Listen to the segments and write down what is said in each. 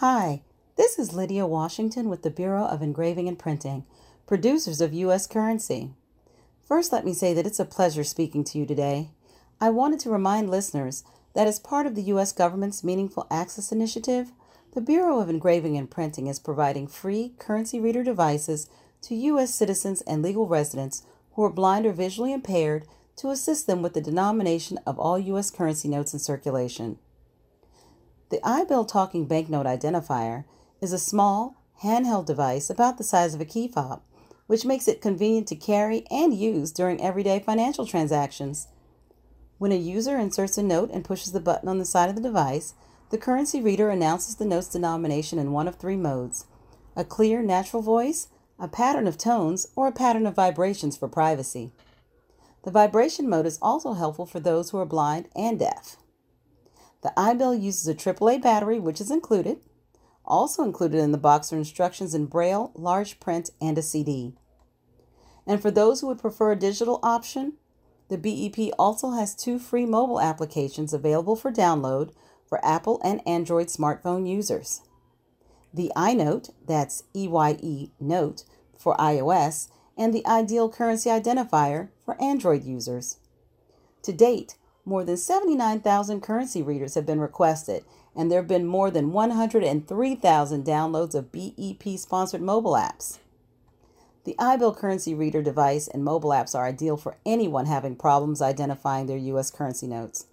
Hi, this is Lydia Washington with the Bureau of Engraving and Printing, producers of U.S. Currency. First, let me say that it's a pleasure speaking to you today. I wanted to remind listeners that as part of the U.S. government's Meaningful Access Initiative, the Bureau of Engraving and Printing is providing free currency reader devices to U.S. citizens and legal residents who are blind or visually impaired to assist them with the denomination of all U.S. currency notes in circulation. The iBill Talking Banknote Identifier is a small, handheld device about the size of a key fob, which makes it convenient to carry and use during everyday financial transactions. When a user inserts a note and pushes the button on the side of the device, the currency reader announces the note's denomination in one of three modes a clear, natural voice, a pattern of tones, or a pattern of vibrations for privacy. The vibration mode is also helpful for those who are blind and deaf. The iBill uses a AAA battery, which is included. Also included in the box are instructions in Braille, large print, and a CD. And for those who would prefer a digital option, the BEP also has two free mobile applications available for download for Apple and Android smartphone users. The EyeNote, that's EYE Note for iOS, and the Ideal Currency Identifier for Android users. To date, more than 79,000 currency readers have been requested, and there have been more than 103,000 downloads of BEP sponsored mobile apps. The iBill currency reader device and mobile apps are ideal for anyone having problems identifying their U.S. currency notes.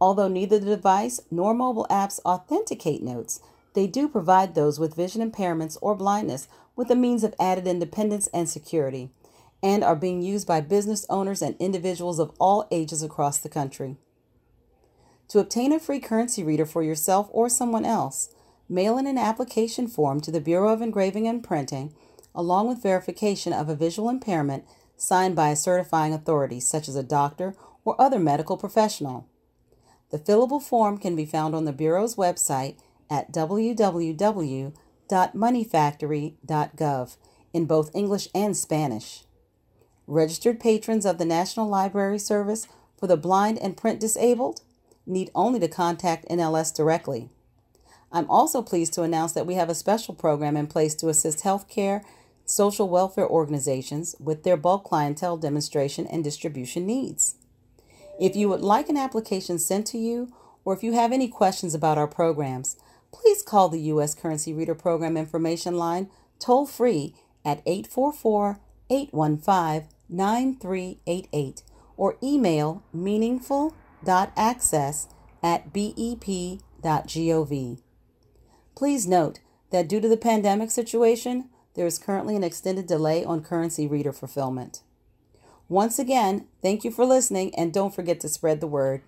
Although neither the device nor mobile apps authenticate notes, they do provide those with vision impairments or blindness with a means of added independence and security and are being used by business owners and individuals of all ages across the country. To obtain a free currency reader for yourself or someone else, mail in an application form to the Bureau of Engraving and Printing along with verification of a visual impairment signed by a certifying authority such as a doctor or other medical professional. The fillable form can be found on the Bureau's website at www.moneyfactory.gov in both English and Spanish. Registered patrons of the National Library Service for the Blind and Print Disabled need only to contact NLS directly. I'm also pleased to announce that we have a special program in place to assist healthcare social welfare organizations with their bulk clientele demonstration and distribution needs. If you would like an application sent to you, or if you have any questions about our programs, please call the U.S. Currency Reader Program information line toll free at 844 815 9388 or email meaningful.access at bep.gov. Please note that due to the pandemic situation, there is currently an extended delay on currency reader fulfillment. Once again, thank you for listening and don't forget to spread the word.